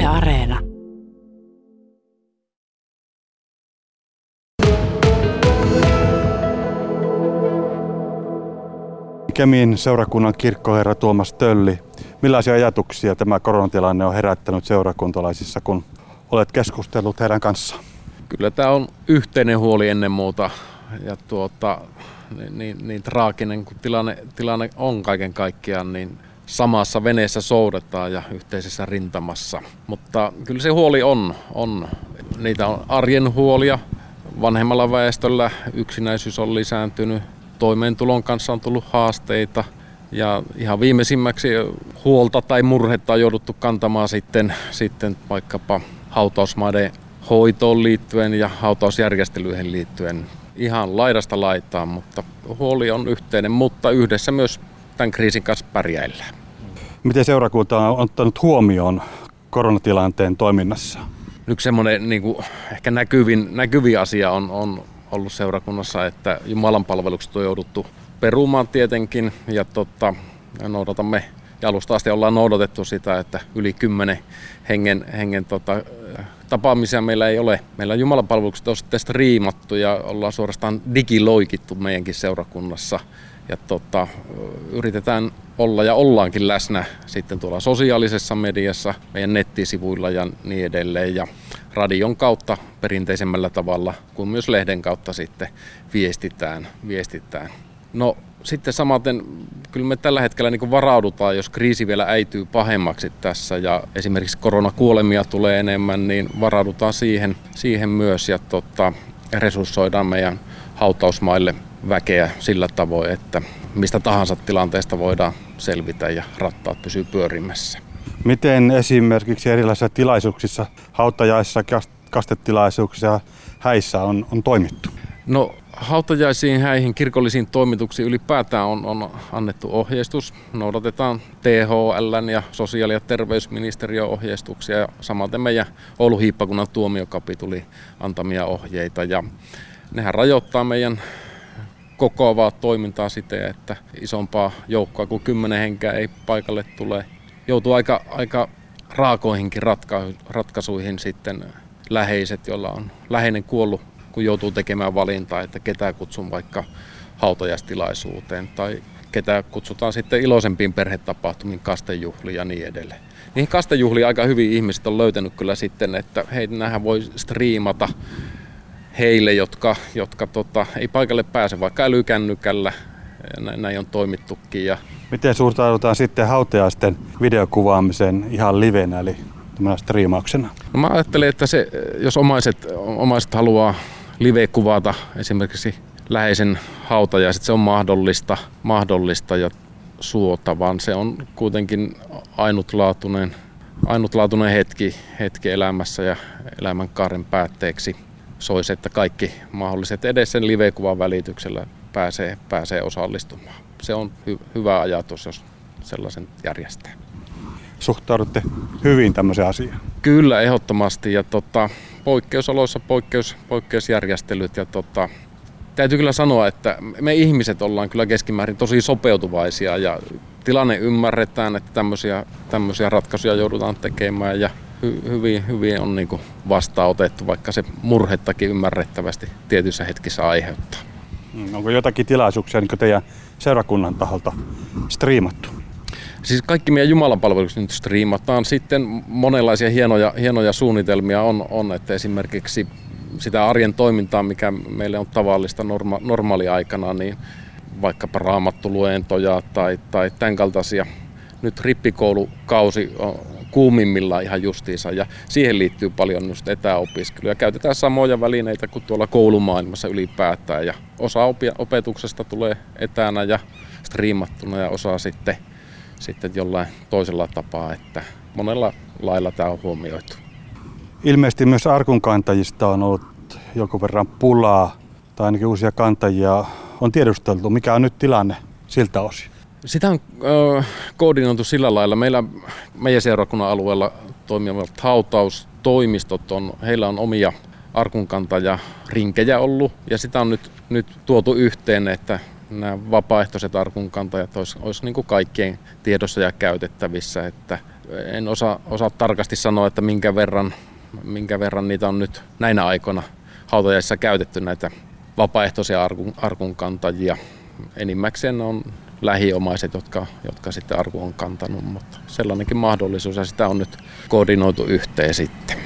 Yle Areena. Kemin seurakunnan kirkkoherra Tuomas Tölli, millaisia ajatuksia tämä koronatilanne on herättänyt seurakuntalaisissa, kun olet keskustellut heidän kanssaan? Kyllä tämä on yhteinen huoli ennen muuta ja tuota, niin, niin, niin traaginen kuin tilanne, tilanne on kaiken kaikkiaan, niin samassa veneessä soudetaan ja yhteisessä rintamassa. Mutta kyllä se huoli on, on. Niitä on arjen huolia. Vanhemmalla väestöllä yksinäisyys on lisääntynyt, toimeentulon kanssa on tullut haasteita ja ihan viimeisimmäksi huolta tai murhetta on jouduttu kantamaan sitten, sitten vaikkapa hautausmaiden hoitoon liittyen ja hautausjärjestelyihin liittyen ihan laidasta laitaan, mutta huoli on yhteinen, mutta yhdessä myös tämän kriisin kanssa pärjäillään. Miten seurakunta on ottanut huomioon koronatilanteen toiminnassa? Yksi semmoinen niin ehkä näkyvin, näkyvin asia on, on ollut seurakunnassa, että Jumalan palvelukset on jouduttu perumaan tietenkin ja totta, noudatamme ja alusta asti ollaan noudatettu sitä, että yli kymmenen hengen, hengen tota, tapaamisia meillä ei ole. Meillä Jumalan palvelukset on sitten striimattu ja ollaan suorastaan digiloikittu meidänkin seurakunnassa. Ja tota, yritetään olla ja ollaankin läsnä sitten tuolla sosiaalisessa mediassa, meidän nettisivuilla ja niin edelleen. Ja radion kautta perinteisemmällä tavalla kuin myös lehden kautta sitten viestitään. viestitään. No sitten samaten kyllä me tällä hetkellä niin varaudutaan, jos kriisi vielä äityy pahemmaksi tässä ja esimerkiksi koronakuolemia tulee enemmän, niin varaudutaan siihen, siihen myös ja tota, resurssoidaan meidän hautausmaille väkeä sillä tavoin, että mistä tahansa tilanteesta voidaan selvitä ja rattaat pysyy pyörimässä. Miten esimerkiksi erilaisissa tilaisuuksissa, hautajaissa, kastetilaisuuksissa ja häissä on, on toimittu? No hautajaisiin, häihin, kirkollisiin toimituksiin ylipäätään on, on annettu ohjeistus. Noudatetaan THL ja sosiaali- ja terveysministeriön ohjeistuksia ja samaten meidän Oulun hiippakunnan tuomiokapituli antamia ohjeita. Ja nehän rajoittaa meidän kokoavaa toimintaa siten, että isompaa joukkoa kuin kymmenen henkeä ei paikalle tule. Joutuu aika, aika raakoihinkin ratka- ratkaisuihin sitten läheiset, joilla on läheinen kuollut kun joutuu tekemään valintaa, että ketä kutsun vaikka hautajastilaisuuteen tai ketä kutsutaan sitten iloisempiin perhetapahtumiin, kastejuhliin ja niin edelleen. Niihin kastejuhliin aika hyvin ihmiset on löytänyt kyllä sitten, että hei, nämähän voi striimata heille, jotka, jotka tota, ei paikalle pääse vaikka älykännykällä. Näin on toimittukin. Ja... Miten suhtaudutaan sitten hautajaisten videokuvaamiseen ihan livenä, eli striimauksena? No mä ajattelen, että se, jos omaiset, omaiset haluaa live kuvata esimerkiksi läheisen hautajaiset, se on mahdollista, mahdollista ja vaan Se on kuitenkin ainutlaatuinen, ainutlaatuinen hetki, hetki elämässä ja elämänkaaren päätteeksi. Soisi, että kaikki mahdolliset edes sen live-kuvan välityksellä pääsee, pääsee osallistumaan. Se on hy- hyvä ajatus, jos sellaisen järjestää. Suhtaudutte hyvin tämmöiseen asiaan? Kyllä, ehdottomasti. Ja tota, poikkeusoloissa poikkeus, poikkeusjärjestelyt ja tota, täytyy kyllä sanoa, että me ihmiset ollaan kyllä keskimäärin tosi sopeutuvaisia ja tilanne ymmärretään, että tämmöisiä, tämmöisiä ratkaisuja joudutaan tekemään ja hy, hyvin, hyvin on niin vastaanotettu, vaikka se murhettakin ymmärrettävästi tietyissä hetkissä aiheuttaa. Mm, onko jotakin tilaisuuksia niin teidän seurakunnan taholta striimattu? Siis kaikki meidän Jumalan palvelukset nyt striimataan. Sitten monenlaisia hienoja, hienoja suunnitelmia on, on, että esimerkiksi sitä arjen toimintaa, mikä meille on tavallista norma, normaaliaikana, niin vaikkapa raamattuluentoja tai, tai tämän kaltaisia. Nyt rippikoulukausi on kuumimmillaan ihan justiinsa ja siihen liittyy paljon just etäopiskeluja. Käytetään samoja välineitä kuin tuolla koulumaailmassa ylipäätään ja osa opetuksesta tulee etänä ja striimattuna ja osa sitten sitten jollain toisella tapaa, että monella lailla tämä on huomioitu. Ilmeisesti myös arkunkantajista on ollut jonkun verran pulaa, tai ainakin uusia kantajia on tiedusteltu. Mikä on nyt tilanne siltä osin? Sitä on ö, koordinoitu sillä lailla. Meillä meidän seurakunnan alueella toimivat hautaustoimistot, on, heillä on omia arkunkantaja rinkejä ollut ja sitä on nyt, nyt tuotu yhteen, että nämä vapaaehtoiset arkunkantajat olisi, olisi niin kaikkien tiedossa ja käytettävissä, että en osaa, osaa tarkasti sanoa, että minkä verran, minkä verran niitä on nyt näinä aikoina hautajaisissa käytetty näitä vapaaehtoisia arkun, arkunkantajia. Enimmäkseen on lähiomaiset, jotka, jotka sitten arku on kantanut, mutta sellainenkin mahdollisuus ja sitä on nyt koordinoitu yhteen sitten.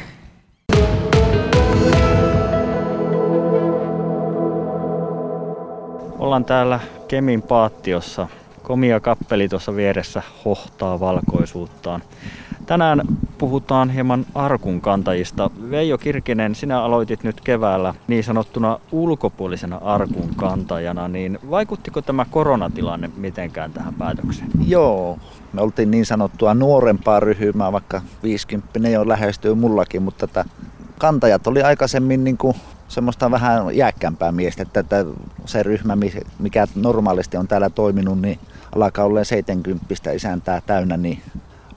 Ollaan täällä Kemin paattiossa. Komia kappeli tuossa vieressä hohtaa valkoisuuttaan. Tänään puhutaan hieman arkun kantajista. Veijo Kirkinen, sinä aloitit nyt keväällä niin sanottuna ulkopuolisena arkun kantajana, niin vaikuttiko tämä koronatilanne mitenkään tähän päätökseen? Joo, me oltiin niin sanottua nuorempaa ryhmää, vaikka 50 jo lähestyy mullakin, mutta tätä kantajat oli aikaisemmin niin kuin semmoista vähän jääkkämpää miestä, että, että se ryhmä, mikä normaalisti on täällä toiminut, niin alkaa olla 70 isäntää täynnä, niin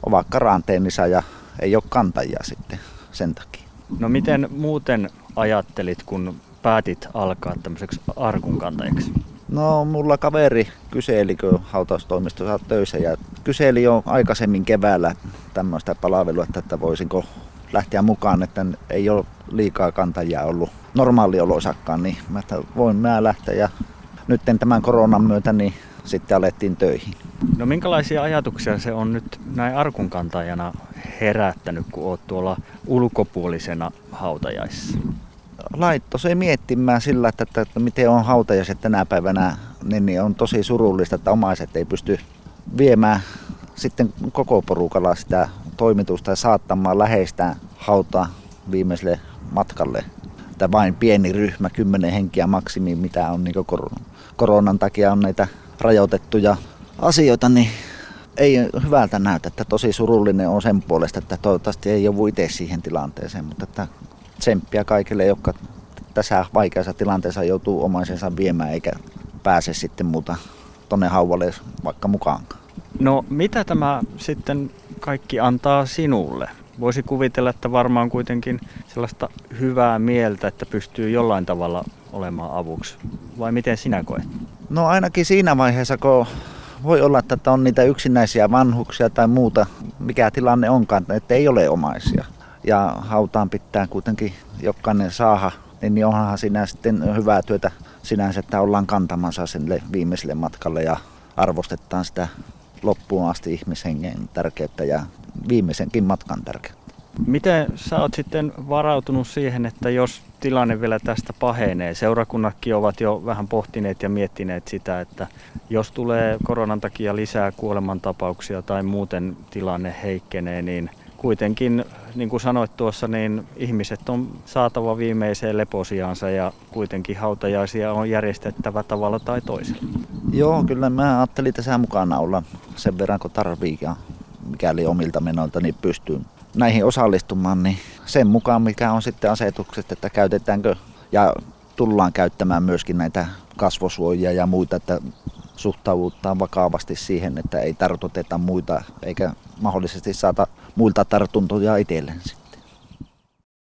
ovat karanteenissa ja ei ole kantajia sitten sen takia. No miten muuten ajattelit, kun päätit alkaa tämmöiseksi arkun kantajaksi? No mulla kaveri kyseli, kun hautaustoimistossa töissä ja kyseli jo aikaisemmin keväällä tämmöistä palvelua, että voisinko lähteä mukaan, että ei ole liikaa kantajia ollut normaaliolosakkaan, niin mä että voin mä lähteä ja nyt tämän koronan myötä niin sitten alettiin töihin. No minkälaisia ajatuksia se on nyt näin arkunkantajana herättänyt, kun oot tuolla ulkopuolisena hautajaisissa? Laitto se miettimään sillä, että, että, että miten on hautajaiset tänä päivänä, niin, niin on tosi surullista, että omaiset ei pysty viemään sitten koko porukalla sitä toimitusta ja saattamaan läheistä hautaa viimeiselle matkalle. Että vain pieni ryhmä, kymmenen henkiä maksimi, mitä on niin koronan takia on näitä rajoitettuja asioita, niin ei hyvältä näytä, että tosi surullinen on sen puolesta, että toivottavasti ei joudu itse siihen tilanteeseen, mutta että tsemppiä kaikille, jotka tässä vaikeassa tilanteessa joutuu omaisensa viemään eikä pääse sitten muuta tonne hauvalle vaikka mukaan. No mitä tämä sitten kaikki antaa sinulle? Voisi kuvitella, että varmaan kuitenkin sellaista hyvää mieltä, että pystyy jollain tavalla olemaan avuksi. Vai miten sinä koet? No ainakin siinä vaiheessa, kun voi olla, että on niitä yksinäisiä vanhuksia tai muuta, mikä tilanne onkaan, että ei ole omaisia. Ja hautaan pitää kuitenkin jokainen saaha, niin onhan siinä sitten hyvää työtä sinänsä, että ollaan kantamassa sen viimeiselle matkalle ja arvostetaan sitä loppuun asti ihmishengen tärkeyttä ja viimeisenkin matkan tärkeyttä. Miten sä oot sitten varautunut siihen, että jos tilanne vielä tästä pahenee, seurakunnatkin ovat jo vähän pohtineet ja miettineet sitä, että jos tulee koronan takia lisää kuolemantapauksia tai muuten tilanne heikkenee, niin kuitenkin, niin kuin sanoit tuossa, niin ihmiset on saatava viimeiseen leposiaansa ja kuitenkin hautajaisia on järjestettävä tavalla tai toisella. Joo, kyllä mä ajattelin tässä mukana olla sen verran, kun tarvii ja mikäli omilta menoilta niin pystyy näihin osallistumaan, niin sen mukaan mikä on sitten asetukset, että käytetäänkö ja tullaan käyttämään myöskin näitä kasvosuojia ja muita, että suhtaudutaan vakavasti siihen, että ei tartuteta muita eikä mahdollisesti saata muilta tartuntoja itselleen.